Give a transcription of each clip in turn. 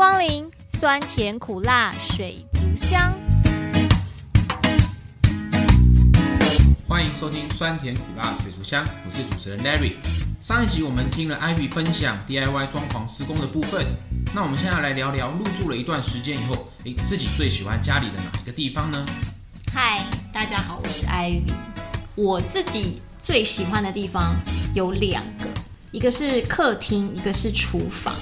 光临，酸甜苦辣水族箱。欢迎收听酸甜苦辣水族箱，我是主持人 Larry。上一集我们听了 Ivy 分享 DIY 装潢施工的部分，那我们现在来聊聊入住了一段时间以后，诶，自己最喜欢家里的哪一个地方呢？嗨，大家好，我是 Ivy。我自己最喜欢的地方有两个，一个是客厅，一个是厨房。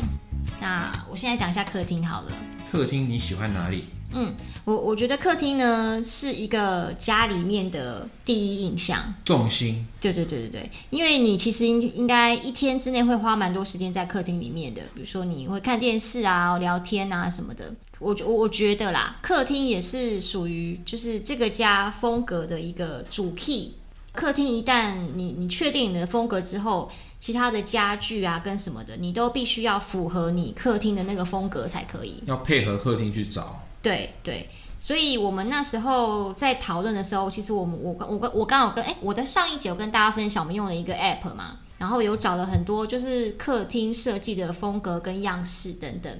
那我现在讲一下客厅好了。客厅你喜欢哪里？嗯，我我觉得客厅呢是一个家里面的第一印象，重心。对对对对对，因为你其实应应该一天之内会花蛮多时间在客厅里面的，比如说你会看电视啊、聊天啊什么的。我我我觉得啦，客厅也是属于就是这个家风格的一个主 key。客厅一旦你你确定你的风格之后，其他的家具啊跟什么的，你都必须要符合你客厅的那个风格才可以。要配合客厅去找。对对，所以我们那时候在讨论的时候，其实我们我我我刚好跟哎，我的上一集有跟大家分享，我们用了一个 app 嘛，然后有找了很多就是客厅设计的风格跟样式等等。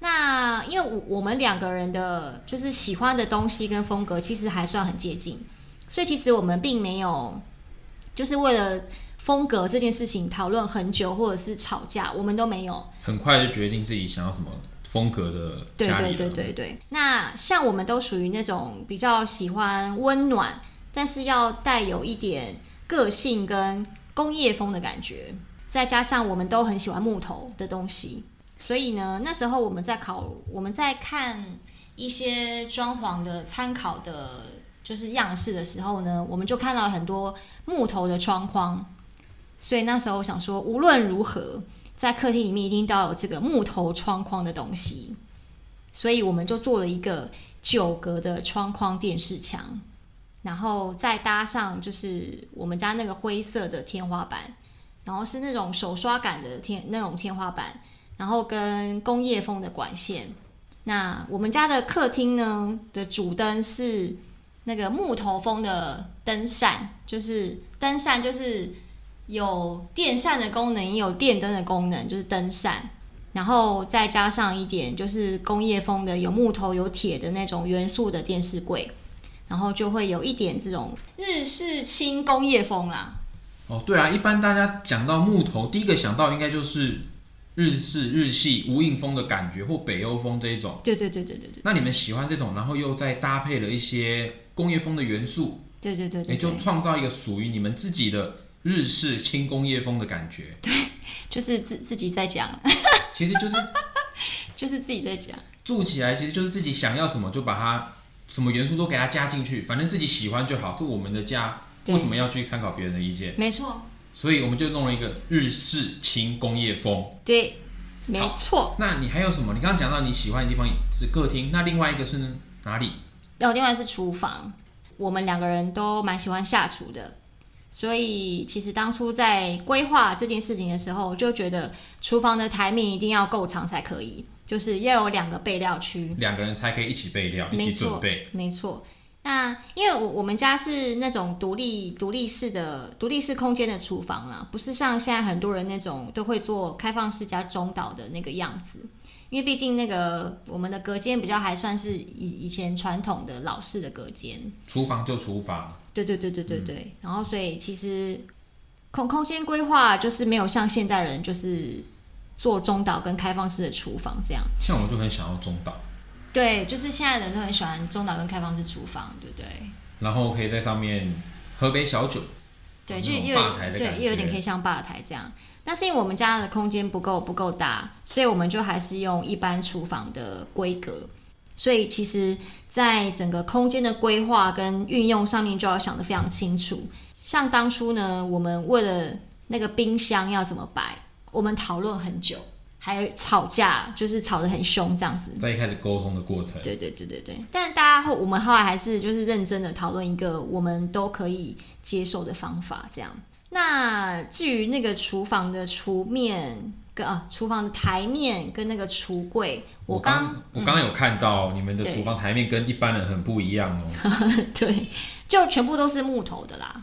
那因为我我们两个人的就是喜欢的东西跟风格其实还算很接近，所以其实我们并没有就是为了风格这件事情讨论很久或者是吵架，我们都没有。很快就决定自己想要什么。风格的对对对对对，那像我们都属于那种比较喜欢温暖，但是要带有一点个性跟工业风的感觉，再加上我们都很喜欢木头的东西，所以呢，那时候我们在考，我们在看一些装潢的参考的，就是样式的时候呢，我们就看到很多木头的窗框，所以那时候我想说，无论如何。在客厅里面一定都要有这个木头窗框的东西，所以我们就做了一个九格的窗框电视墙，然后再搭上就是我们家那个灰色的天花板，然后是那种手刷感的天那种天花板，然后跟工业风的管线。那我们家的客厅呢的主灯是那个木头风的灯扇，就是灯扇就是。有电扇的功能，也有电灯的功能，就是灯扇，然后再加上一点就是工业风的，有木头有铁的那种元素的电视柜，然后就会有一点这种日式轻工业风啦。哦，对啊，一般大家讲到木头，第一个想到应该就是日式、日系无印风的感觉，或北欧风这一种。对对对对对对。那你们喜欢这种，然后又再搭配了一些工业风的元素。对对对对。也就创造一个属于你们自己的。日式轻工业风的感觉，对，就是自自己在讲，其实就是 就是自己在讲，住起来其实就是自己想要什么就把它什么元素都给它加进去，反正自己喜欢就好，是我们的家，为什么要去参考别人的意见？没错，所以我们就弄了一个日式轻工业风，对，没错。那你还有什么？你刚刚讲到你喜欢的地方是客厅，那另外一个是哪里？哦，另外是厨房，我们两个人都蛮喜欢下厨的。所以，其实当初在规划这件事情的时候，就觉得厨房的台面一定要够长才可以，就是要有两个备料区，两个人才可以一起备料，一起准备。没错。那因为我我们家是那种独立独立式的独立式空间的厨房啦，不是像现在很多人那种都会做开放式加中岛的那个样子。因为毕竟那个我们的隔间比较还算是以以前传统的老式的隔间，厨房就厨房。对对对对对对，嗯、然后所以其实空空间规划就是没有像现代人就是做中岛跟开放式的厨房这样。像我就很想要中岛。对，就是现在人都很喜欢中岛跟开放式厨房，对不对？然后可以在上面喝杯小酒。对，就又有对又有点可以像吧台这样。但是因为我们家的空间不够不够大，所以我们就还是用一般厨房的规格。所以其实，在整个空间的规划跟运用上面，就要想得非常清楚。像当初呢，我们为了那个冰箱要怎么摆，我们讨论很久，还吵架，就是吵得很凶这样子。在一开始沟通的过程。对对对对对。但大家后，我们后来还是就是认真的讨论一个我们都可以接受的方法，这样。那至于那个厨房的厨面。跟啊，厨房的台面跟那个橱柜，我刚我刚刚有看到你们的厨房台面跟一般人很不一样哦。对，就全部都是木头的啦。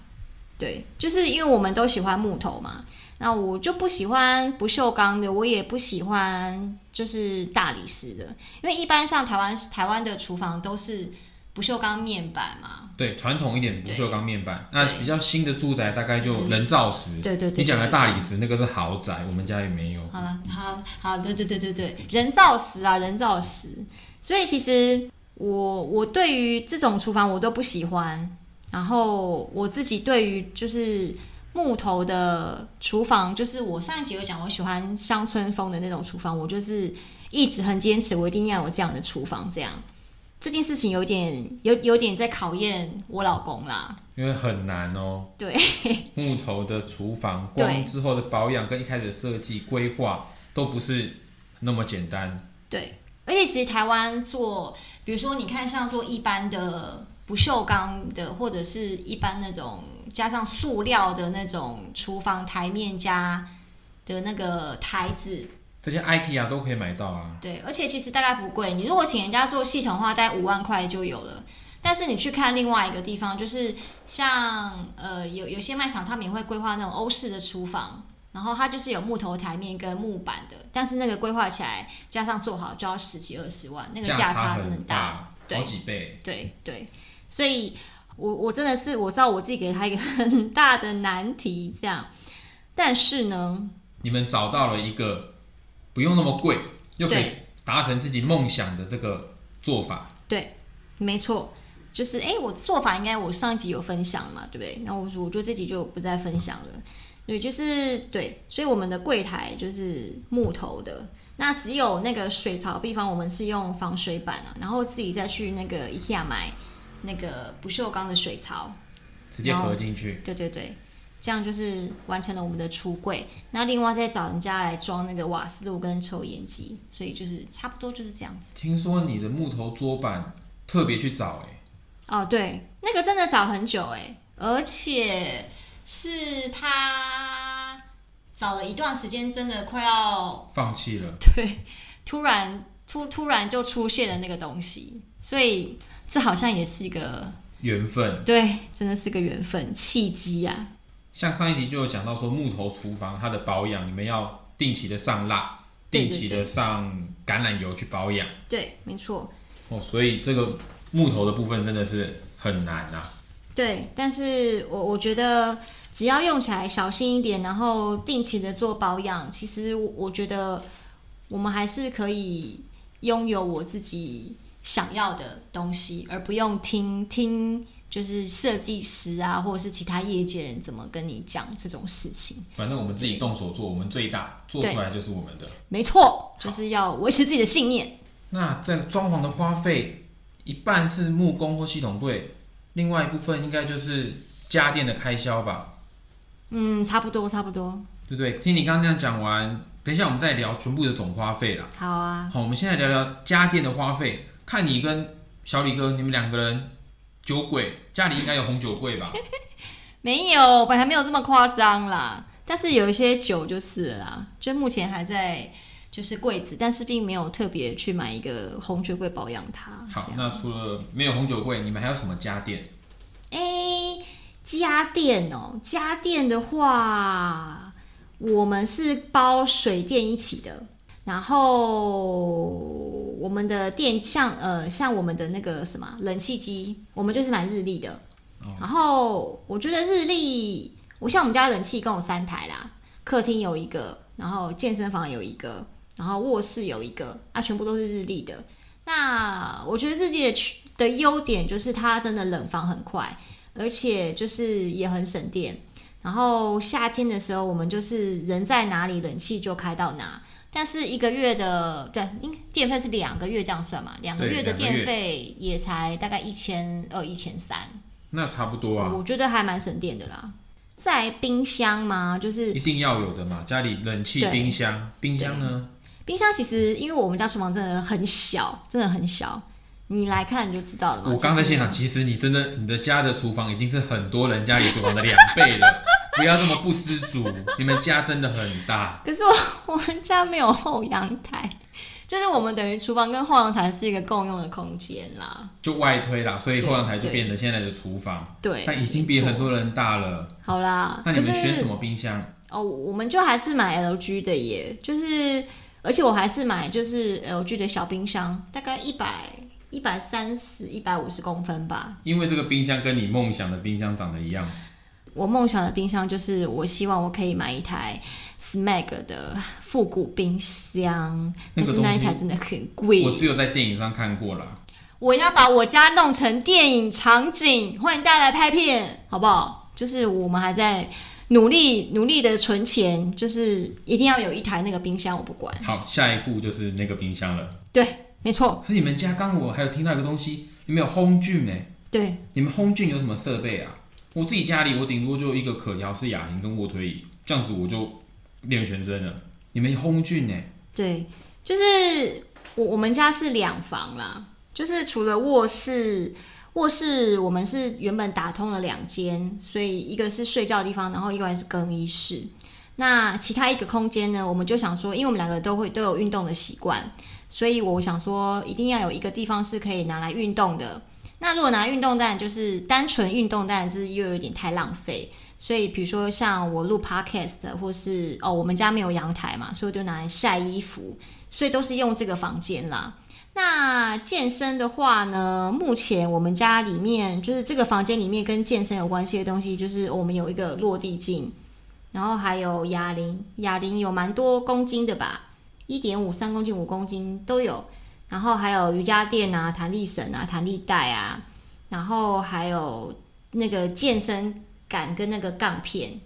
对，就是因为我们都喜欢木头嘛。那我就不喜欢不锈钢的，我也不喜欢就是大理石的，因为一般上台湾台湾的厨房都是不锈钢面板嘛。对，传统一点不锈钢面板。那比较新的住宅大概就人造石。对对对。你讲的大理石那个是豪宅，我们家也没有。好了，好好，对对对对对，人造石啊，人造石。所以其实我我对于这种厨房我都不喜欢，然后我自己对于就是。木头的厨房，就是我上一集有讲，我喜欢乡村风的那种厨房，我就是一直很坚持，我一定要有这样的厨房。这样这件事情有点有有点在考验我老公啦，因为很难哦。对，木头的厨房，光之后的保养跟一开始的设计规划都不是那么简单。对，而且其实台湾做，比如说你看像做一般的不锈钢的，或者是一般那种。加上塑料的那种厨房台面加的那个台子，这些 IKEA 都可以买到啊。对，而且其实大概不贵，你如果请人家做系统的话，大概五万块就有了。但是你去看另外一个地方，就是像呃有有些卖场，他们也会规划那种欧式的厨房，然后它就是有木头台面跟木板的，但是那个规划起来加上做好就要十几二十万，那个价差真的大，大好几倍。对对，所以。我我真的是我知道我自己给他一个很大的难题，这样，但是呢，你们找到了一个不用那么贵又可以达成自己梦想的这个做法。对，没错，就是哎，我做法应该我上一集有分享嘛，对不对？那我我就这集就不再分享了。对，就是对，所以我们的柜台就是木头的，那只有那个水槽地方我们是用防水板啊，然后自己再去那个 IKEA 买。那个不锈钢的水槽，直接合进去。对对对，这样就是完成了我们的橱柜。那另外再找人家来装那个瓦斯炉跟抽烟机，所以就是差不多就是这样子。听说你的木头桌板特别去找哎、欸？哦，对，那个真的找很久哎、欸，而且是他找了一段时间，真的快要放弃了。对，突然突突然就出现了那个东西，所以。这好像也是一个缘分，对，真的是个缘分契机呀、啊。像上一集就有讲到说，木头厨房它的保养，你们要定期的上蜡，定期的上橄榄油去保养。对，没错。哦，所以这个木头的部分真的是很难啊。对，但是我我觉得只要用起来小心一点，然后定期的做保养，其实我觉得我们还是可以拥有我自己。想要的东西，而不用听听就是设计师啊，或者是其他业界人怎么跟你讲这种事情。反正我们自己动手做，我们最大做出来就是我们的。没错，就是要维持自己的信念。那这装潢的花费，一半是木工或系统柜，另外一部分应该就是家电的开销吧？嗯，差不多，差不多。对不对？听你刚刚这样讲完，等一下我们再聊全部的总花费啦。好啊。好，我们现在聊聊家电的花费。看你跟小李哥，你们两个人酒柜，家里应该有红酒柜吧？没有，本来没有这么夸张啦。但是有一些酒就是了啦，就目前还在就是柜子，但是并没有特别去买一个红酒柜保养它。好，那除了没有红酒柜，你们还有什么家电？哎、欸，家电哦，家电的话，我们是包水电一起的。然后我们的电像呃像我们的那个什么冷气机，我们就是买日立的。哦。然后我觉得日立，我像我们家冷气共有三台啦，客厅有一个，然后健身房有一个，然后卧室有一个，啊，全部都是日立的。那我觉得日立的的优点就是它真的冷房很快，而且就是也很省电。然后夏天的时候，我们就是人在哪里，冷气就开到哪。但是一个月的对，应电费是两个月这样算嘛？两个月的电费也才大概一千二、一千三，那差不多啊。我觉得还蛮省电的啦。在冰箱吗，就是一定要有的嘛，家里冷气、冰箱，冰箱呢？冰箱其实因为我们家厨房真的很小，真的很小，你来看你就知道了嘛。我刚在现场，其实你真的你的家的厨房已经是很多人家里厨房的两倍了。不要这么不知足，你们家真的很大。可是我我们家没有后阳台，就是我们等于厨房跟后阳台是一个共用的空间啦，就外推啦，所以后阳台就变成现在的厨房。对，但已经比很多人大了。好啦，那你们选什么冰箱？哦，我们就还是买 LG 的耶，就是而且我还是买就是 LG 的小冰箱，大概一百一百三十一百五十公分吧。因为这个冰箱跟你梦想的冰箱长得一样。我梦想的冰箱就是，我希望我可以买一台 Smeg 的复古冰箱，但是那一台真的很贵。我只有在电影上看过了。我要把我家弄成电影场景，欢迎大家来拍片，好不好？就是我们还在努力努力的存钱，就是一定要有一台那个冰箱，我不管。好，下一步就是那个冰箱了。对，没错。是你们家刚我还有听到一个东西，你们有 Home Gym 哎？对，你们 Home Gym 有什么设备啊？我自己家里，我顶多就一个可调式哑铃跟卧推椅，这样子我就练全身了。你们 Home Gym 呢？对，就是我我们家是两房啦，就是除了卧室，卧室我们是原本打通了两间，所以一个是睡觉的地方，然后一个还是更衣室。那其他一个空间呢，我们就想说，因为我们两个都会都有运动的习惯，所以我想说，一定要有一个地方是可以拿来运动的。那如果拿运动蛋，就是单纯运动蛋，是又有点太浪费。所以比如说像我录 podcast，或是哦，我们家没有阳台嘛，所以就拿来晒衣服，所以都是用这个房间啦。那健身的话呢，目前我们家里面就是这个房间里面跟健身有关系的东西，就是我们有一个落地镜，然后还有哑铃，哑铃有蛮多公斤的吧，一点五、三公斤、五公斤都有。然后还有瑜伽垫啊、弹力绳啊、弹力带啊，然后还有那个健身杆跟那个杠片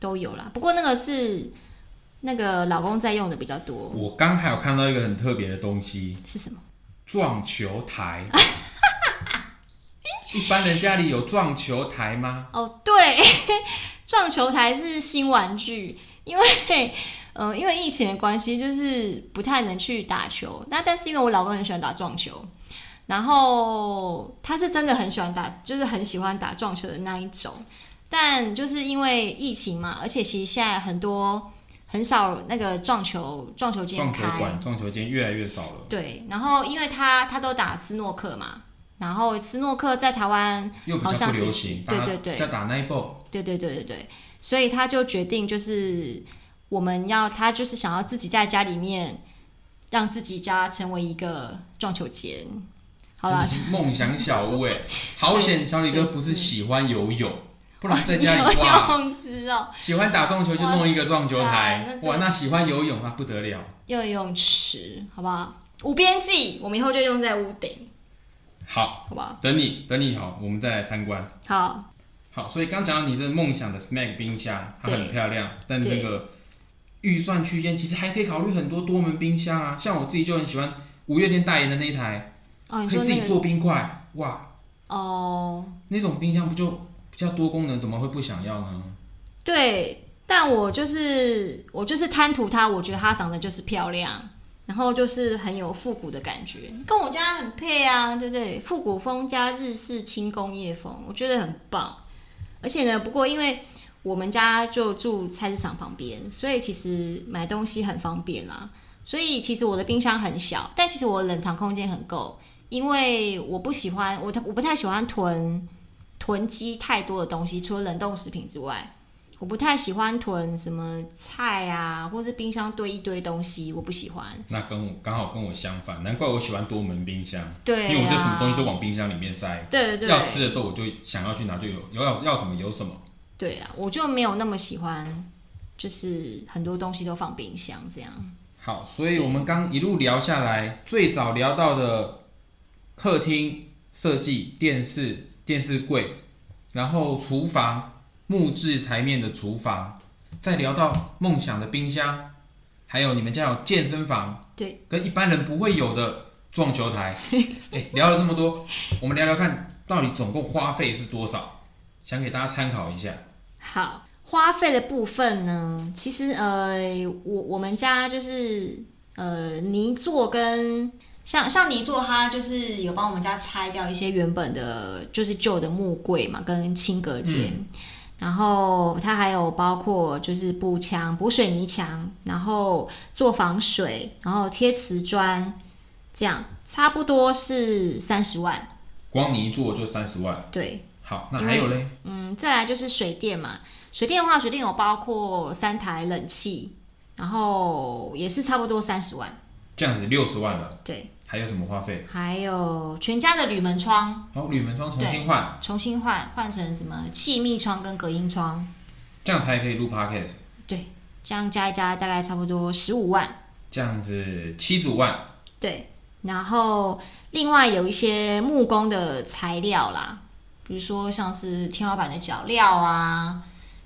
都有啦。不过那个是那个老公在用的比较多。我刚还有看到一个很特别的东西，是什么？撞球台。一般人家里有撞球台吗？哦，对，撞球台是新玩具，因为。嗯，因为疫情的关系，就是不太能去打球。那但是因为我老公很喜欢打撞球，然后他是真的很喜欢打，就是很喜欢打撞球的那一种。但就是因为疫情嘛，而且其实现在很多很少那个撞球撞球间开，撞球馆、撞球间越来越少了。对，然后因为他他都打斯诺克嘛，然后斯诺克在台湾好像是，对对对，在打那一波，对对对对对，所以他就决定就是。我们要他就是想要自己在家里面让自己家成为一个撞球间，好啦，梦想小屋哎，好险小李哥不是喜欢游泳，不然在家里哇，游泳池哦，喜欢打撞球就弄一个撞球台，哇，那喜欢游泳那不得了，游泳池好不好？无边际，我们以后就用在屋顶，好，好吧？等你等你好，我们再来参观，好，好，所以刚讲到你这梦想的 Smack 冰箱，它很漂亮，但那个。预算区间其实还可以考虑很多多门冰箱啊，像我自己就很喜欢五月天代言的那一台，哦那个、可以自己做冰块，哇，哦，那种冰箱不就比较多功能，怎么会不想要呢？对，但我就是我就是贪图它，我觉得它长得就是漂亮，然后就是很有复古的感觉，跟我家很配啊，对不对？复古风加日式轻工业风，我觉得很棒。而且呢，不过因为。我们家就住菜市场旁边，所以其实买东西很方便啦。所以其实我的冰箱很小，但其实我的冷藏空间很够，因为我不喜欢我我不太喜欢囤囤积太多的东西，除了冷冻食品之外，我不太喜欢囤什么菜啊，或是冰箱堆一堆东西，我不喜欢。那跟我刚好跟我相反，难怪我喜欢多门冰箱。对啊，因为我就什么东西都往冰箱里面塞。对对对，要吃的时候我就想要去拿就有，有要要什么有什么。对啊，我就没有那么喜欢，就是很多东西都放冰箱这样。好，所以我们刚一路聊下来，最早聊到的客厅设计、电视、电视柜，然后厨房木质台面的厨房，再聊到梦想的冰箱，还有你们家有健身房，对，跟一般人不会有的撞球台。哎，聊了这么多，我们聊聊看到底总共花费是多少，想给大家参考一下。好，花费的部分呢，其实呃，我我们家就是呃泥做跟像像泥做，它就是有帮我们家拆掉一些原本的，就是旧的木柜嘛，跟轻隔间。嗯、然后它还有包括就是补墙、补水泥墙，然后做防水，然后贴瓷砖，这样差不多是三十万。光你一做就三十万。对。好，那还有嘞？嗯，再来就是水电嘛。水电的话，水电有包括三台冷气，然后也是差不多三十万。这样子六十万了。对。还有什么花费？还有全家的铝门窗。哦，铝门窗重新换。重新换，换成什么气密窗跟隔音窗。这样才可以录 podcast。对，这样加一加大概差不多十五万。这样子七十五万。对，然后另外有一些木工的材料啦。比如说像是天花板的脚料啊，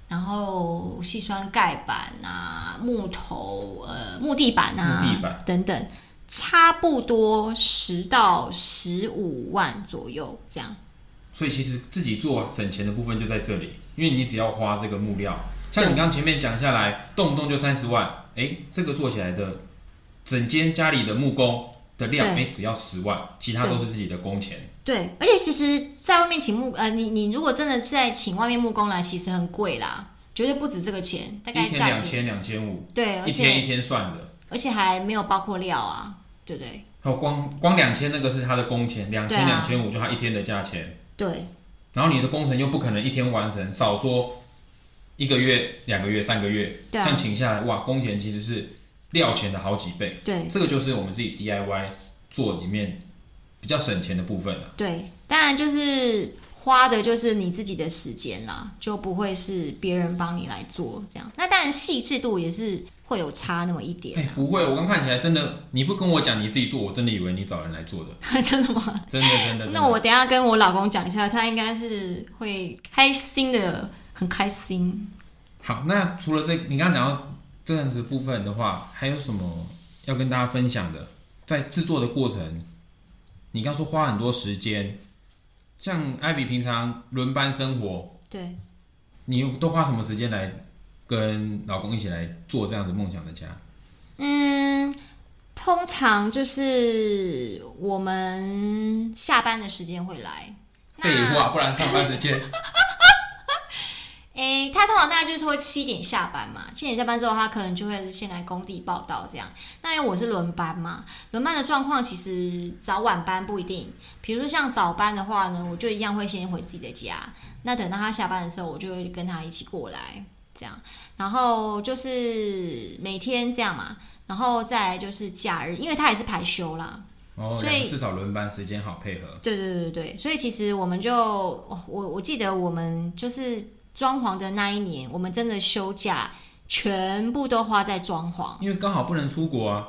然后细酸盖板啊，木头呃木地板啊，木地板等等，差不多十到十五万左右这样。所以其实自己做省钱的部分就在这里，因为你只要花这个木料，像你刚前面讲下来，动不动就三十万，哎，这个做起来的整间家里的木工的量，哎，只要十万，其他都是自己的工钱。对，而且其实，在外面请木呃，你你如果真的是在请外面木工来，其实很贵啦，绝对不止这个钱，大概一天两千两千五，对，一天一天算的，而且还没有包括料啊，对不对？哦，光光两千那个是他的工钱，两千两千五就他一天的价钱，对。然后你的工程又不可能一天完成，少说一个月、两个月、三个月，这样请下来，哇，工钱其实是料钱的好几倍，对，这个就是我们自己 DIY 做里面。比较省钱的部分了，对，当然就是花的就是你自己的时间啦，就不会是别人帮你来做这样。那当然细致度也是会有差那么一点。哎，不会，我刚看起来真的，你不跟我讲你自己做，我真的以为你找人来做的。真的吗？真的真的。那我等一下跟我老公讲一下，他应该是会开心的，很开心。好，那除了这，你刚刚讲到这样子部分的话，还有什么要跟大家分享的？在制作的过程。你刚说花很多时间，像艾比平常轮班生活，对，你都花什么时间来跟老公一起来做这样子梦想的家？嗯，通常就是我们下班的时间会来。废话，不然上班时间。哎，他通常大概就是会七点下班嘛，七点下班之后，他可能就会先来工地报道这样。那因为我是轮班嘛，轮班的状况其实早晚班不一定。比如说像早班的话呢，我就一样会先回自己的家。那等到他下班的时候，我就会跟他一起过来这样。然后就是每天这样嘛，然后再来就是假日，因为他也是排休啦，哦，所以至少轮班时间好配合。对对对对，所以其实我们就我我记得我们就是。装潢的那一年，我们真的休假全部都花在装潢，因为刚好不能出国啊，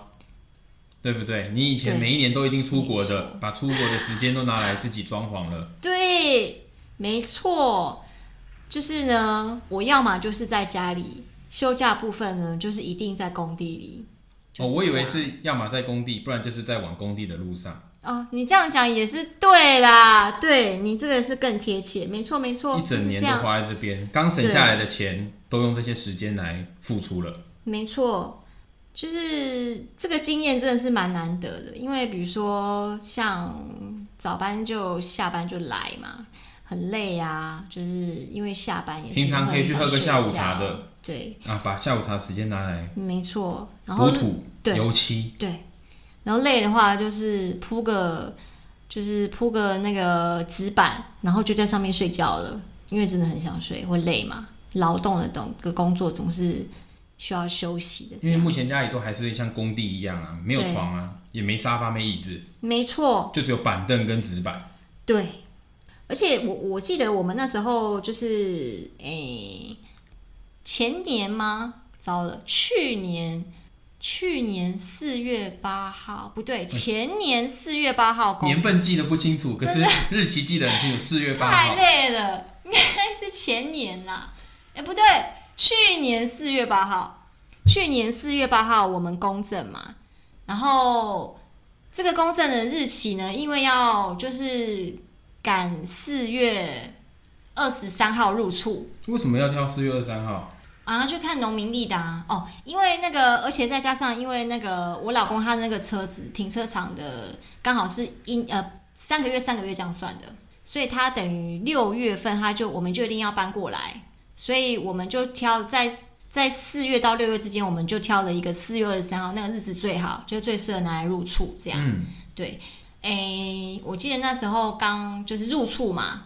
对不对？你以前每一年都一定出国的，把出国的时间都拿来自己装潢了。对，没错，就是呢，我要么就是在家里休假部分呢，就是一定在工地里。哦，我以为是要么在工地，不然就是在往工地的路上。哦，你这样讲也是对啦，对，你这个是更贴切，没错没错，一整年都花在这边，刚省下来的钱都用这些时间来付出了。没错，就是这个经验真的是蛮难得的，因为比如说像早班就下班就来嘛，很累啊，就是因为下班也是。平常可以去喝个下午茶的，对啊，把下午茶时间拿来，没错，然后补土、油漆，对。然后累的话，就是铺个，就是铺个那个纸板，然后就在上面睡觉了。因为真的很想睡，会累嘛。劳动的等个工作总是需要休息的。因为目前家里都还是像工地一样啊，没有床啊，也没沙发，没椅子。没错，就只有板凳跟纸板。对，而且我我记得我们那时候就是，诶，前年吗？糟了，去年。去年四月八号，不对，前年四月八号。年份记得不清楚，可是日期记得很清楚，四月八号。太累了，应该是前年啦。哎，不对，去年四月八号。去年四月八号我们公证嘛，然后这个公证的日期呢，因为要就是赶四月二十三号入厝。为什么要挑四月二十三号？啊，去看农民历的啊！哦，因为那个，而且再加上，因为那个我老公他那个车子停车场的刚好是一呃三个月三个月这样算的，所以他等于六月份他就我们就一定要搬过来，所以我们就挑在在四月到六月之间，我们就挑了一个四月二十三号那个日子最好，就最适合拿来入厝这样。嗯，对，诶，我记得那时候刚就是入厝嘛。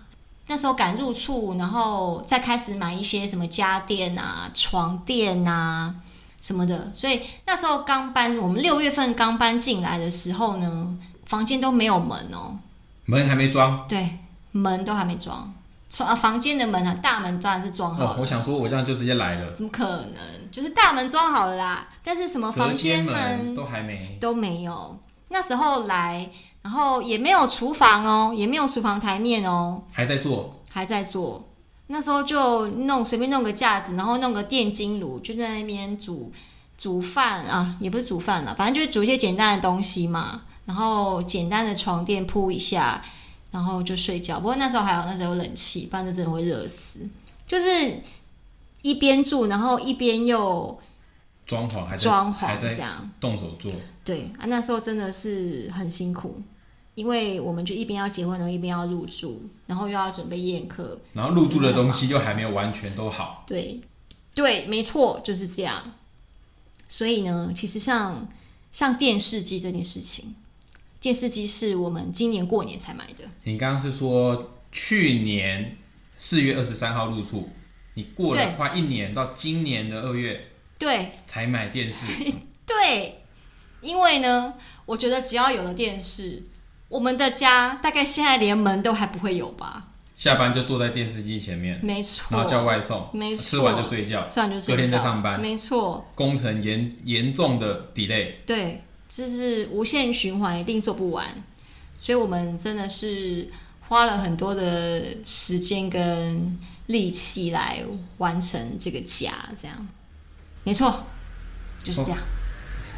那时候赶入厝，然后再开始买一些什么家电啊、床垫啊什么的。所以那时候刚搬，我们六月份刚搬进来的时候呢，房间都没有门哦，门还没装。对，门都还没装。床啊，房间的门啊，大门当然是装好了。哦，我想说，我这样就直接来了。怎么可能？就是大门装好了啦，但是什么房间，门都还没都没有。那时候来。然后也没有厨房哦，也没有厨房台面哦，还在做，还在做。那时候就弄随便弄个架子，然后弄个电金炉，就在那边煮煮饭啊，也不是煮饭了，反正就是煮一些简单的东西嘛。然后简单的床垫铺一下，然后就睡觉。不过那时候还好，那时候有冷气，不然就真的会热死。就是一边住，然后一边又装潢，还在装潢这样动手做。对啊，那时候真的是很辛苦。因为我们就一边要结婚，然后一边要入住，然后又要准备宴客，然后入住的东西又还没有完全都好。对，对，没错，就是这样。所以呢，其实像像电视机这件事情，电视机是我们今年过年才买的。你刚刚是说去年四月二十三号入住，你过了快一年，到今年的二月，对，才买电视。对，因为呢，我觉得只要有了电视。我们的家大概现在连门都还不会有吧？下班就坐在电视机前面，没错，然后叫外送，没错，吃完就睡觉，吃完就睡觉，隔天再上班，没错。工程严严重的 delay，对，这是无限循环，一定做不完，所以我们真的是花了很多的时间跟力气来完成这个家，这样，没错，就是这样。哦，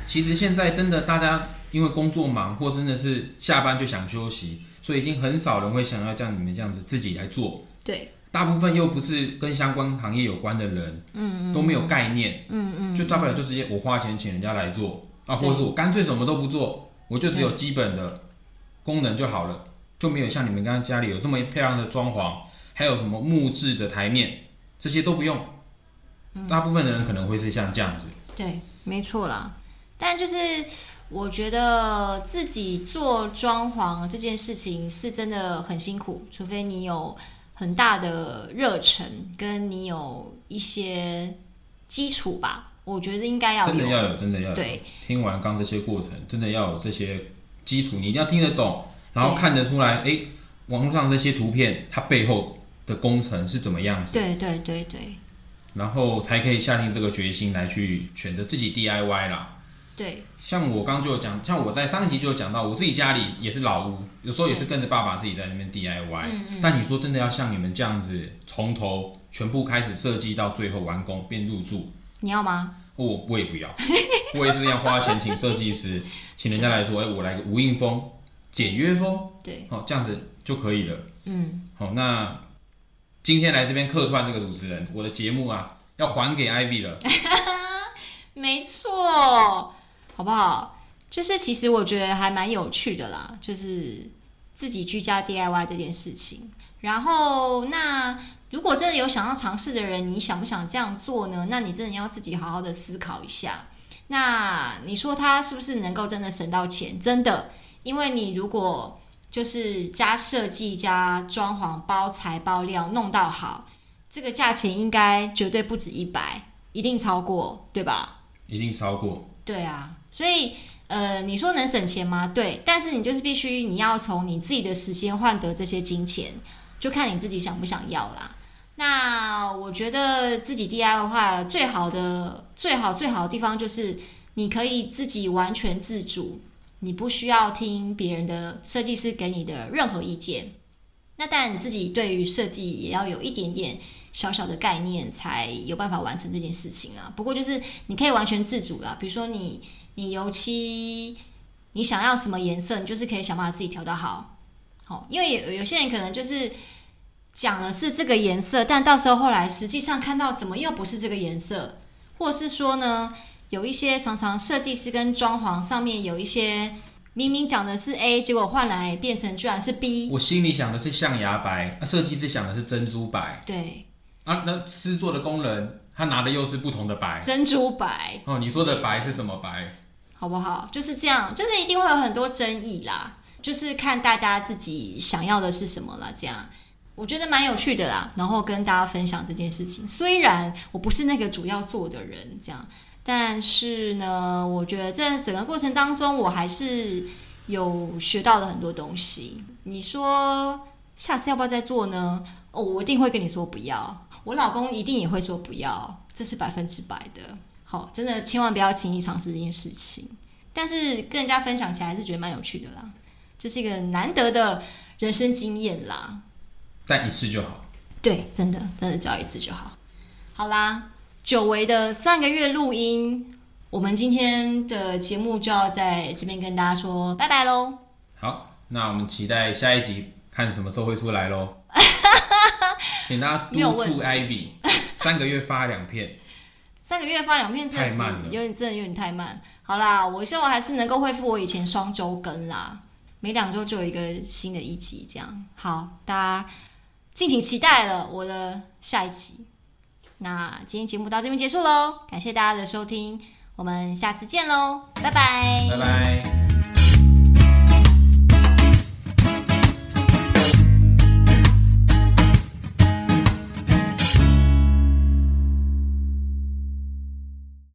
其实现在真的大家。因为工作忙，或真的是下班就想休息，所以已经很少人会想要像你们这样子自己来做。对，大部分又不是跟相关行业有关的人，嗯嗯，都没有概念，嗯嗯，就大不了就直接我花钱请人家来做啊，或者是我干脆什么都不做，我就只有基本的功能就好了，就没有像你们刚刚家里有这么漂亮的装潢，还有什么木质的台面，这些都不用。大部分的人可能会是像这样子。对，没错啦，但就是。我觉得自己做装潢这件事情是真的很辛苦，除非你有很大的热忱，跟你有一些基础吧。我觉得应该要有，真的要有，真的要有。对，听完刚这些过程，真的要有这些基础，你一定要听得懂，然后看得出来，哎，网络上这些图片它背后的工程是怎么样子。对对对对。然后才可以下定这个决心来去选择自己 DIY 啦。对，像我刚刚就有讲，像我在上一集就有讲到，我自己家里也是老屋，有时候也是跟着爸爸自己在那边 DIY。嗯嗯。但你说真的要像你们这样子，从头全部开始设计到最后完工并入住，你要吗？我我也不要，我也是要花钱请设计师，请人家来说，哎，我来个无印风、简约风，对，哦，这样子就可以了。嗯。好，那今天来这边客串这个主持人，我的节目啊，要还给 Ivy 了。没错。好不好？就是其实我觉得还蛮有趣的啦，就是自己居家 DIY 这件事情。然后，那如果真的有想要尝试的人，你想不想这样做呢？那你真的要自己好好的思考一下。那你说他是不是能够真的省到钱？真的，因为你如果就是加设计、加装潢、包材、包料弄到好，这个价钱应该绝对不止一百，一定超过，对吧？一定超过。对啊。所以，呃，你说能省钱吗？对，但是你就是必须你要从你自己的时间换得这些金钱，就看你自己想不想要啦。那我觉得自己 DIY 的话，最好的、最好、最好的地方就是你可以自己完全自主，你不需要听别人的设计师给你的任何意见。那当然，你自己对于设计也要有一点点小小的概念，才有办法完成这件事情啊。不过就是你可以完全自主啦，比如说你。你油漆，你想要什么颜色，你就是可以想办法自己调到好，好，因为有有些人可能就是讲的是这个颜色，但到时候后来实际上看到怎么又不是这个颜色，或是说呢，有一些常常设计师跟装潢上面有一些明明讲的是 A，结果换来变成居然是 B。我心里想的是象牙白，设计师想的是珍珠白。对，啊，那施作的工人他拿的又是不同的白，珍珠白。哦，你说的白是什么白？好不好？就是这样，就是一定会有很多争议啦，就是看大家自己想要的是什么啦。这样我觉得蛮有趣的啦，然后跟大家分享这件事情。虽然我不是那个主要做的人，这样，但是呢，我觉得这整个过程当中，我还是有学到了很多东西。你说下次要不要再做呢？哦，我一定会跟你说不要，我老公一定也会说不要，这是百分之百的。好，真的千万不要轻易尝试这件事情。但是跟人家分享起来还是觉得蛮有趣的啦，这是一个难得的人生经验啦。但一次就好。对，真的真的只要一次就好。好啦，久违的三个月录音，我们今天的节目就要在这边跟大家说拜拜喽。好，那我们期待下一集看什么时候会出来喽。请大家督促 Ivy 三个月发两片。三个月发两片，真的是有点，真的有点太慢。好啦，我希望还是能够恢复我以前双周更啦，每两周就有一个新的一集这样。好，大家敬请期待了我的下一集。那今天节目到这边结束喽，感谢大家的收听，我们下次见喽，拜拜，拜拜。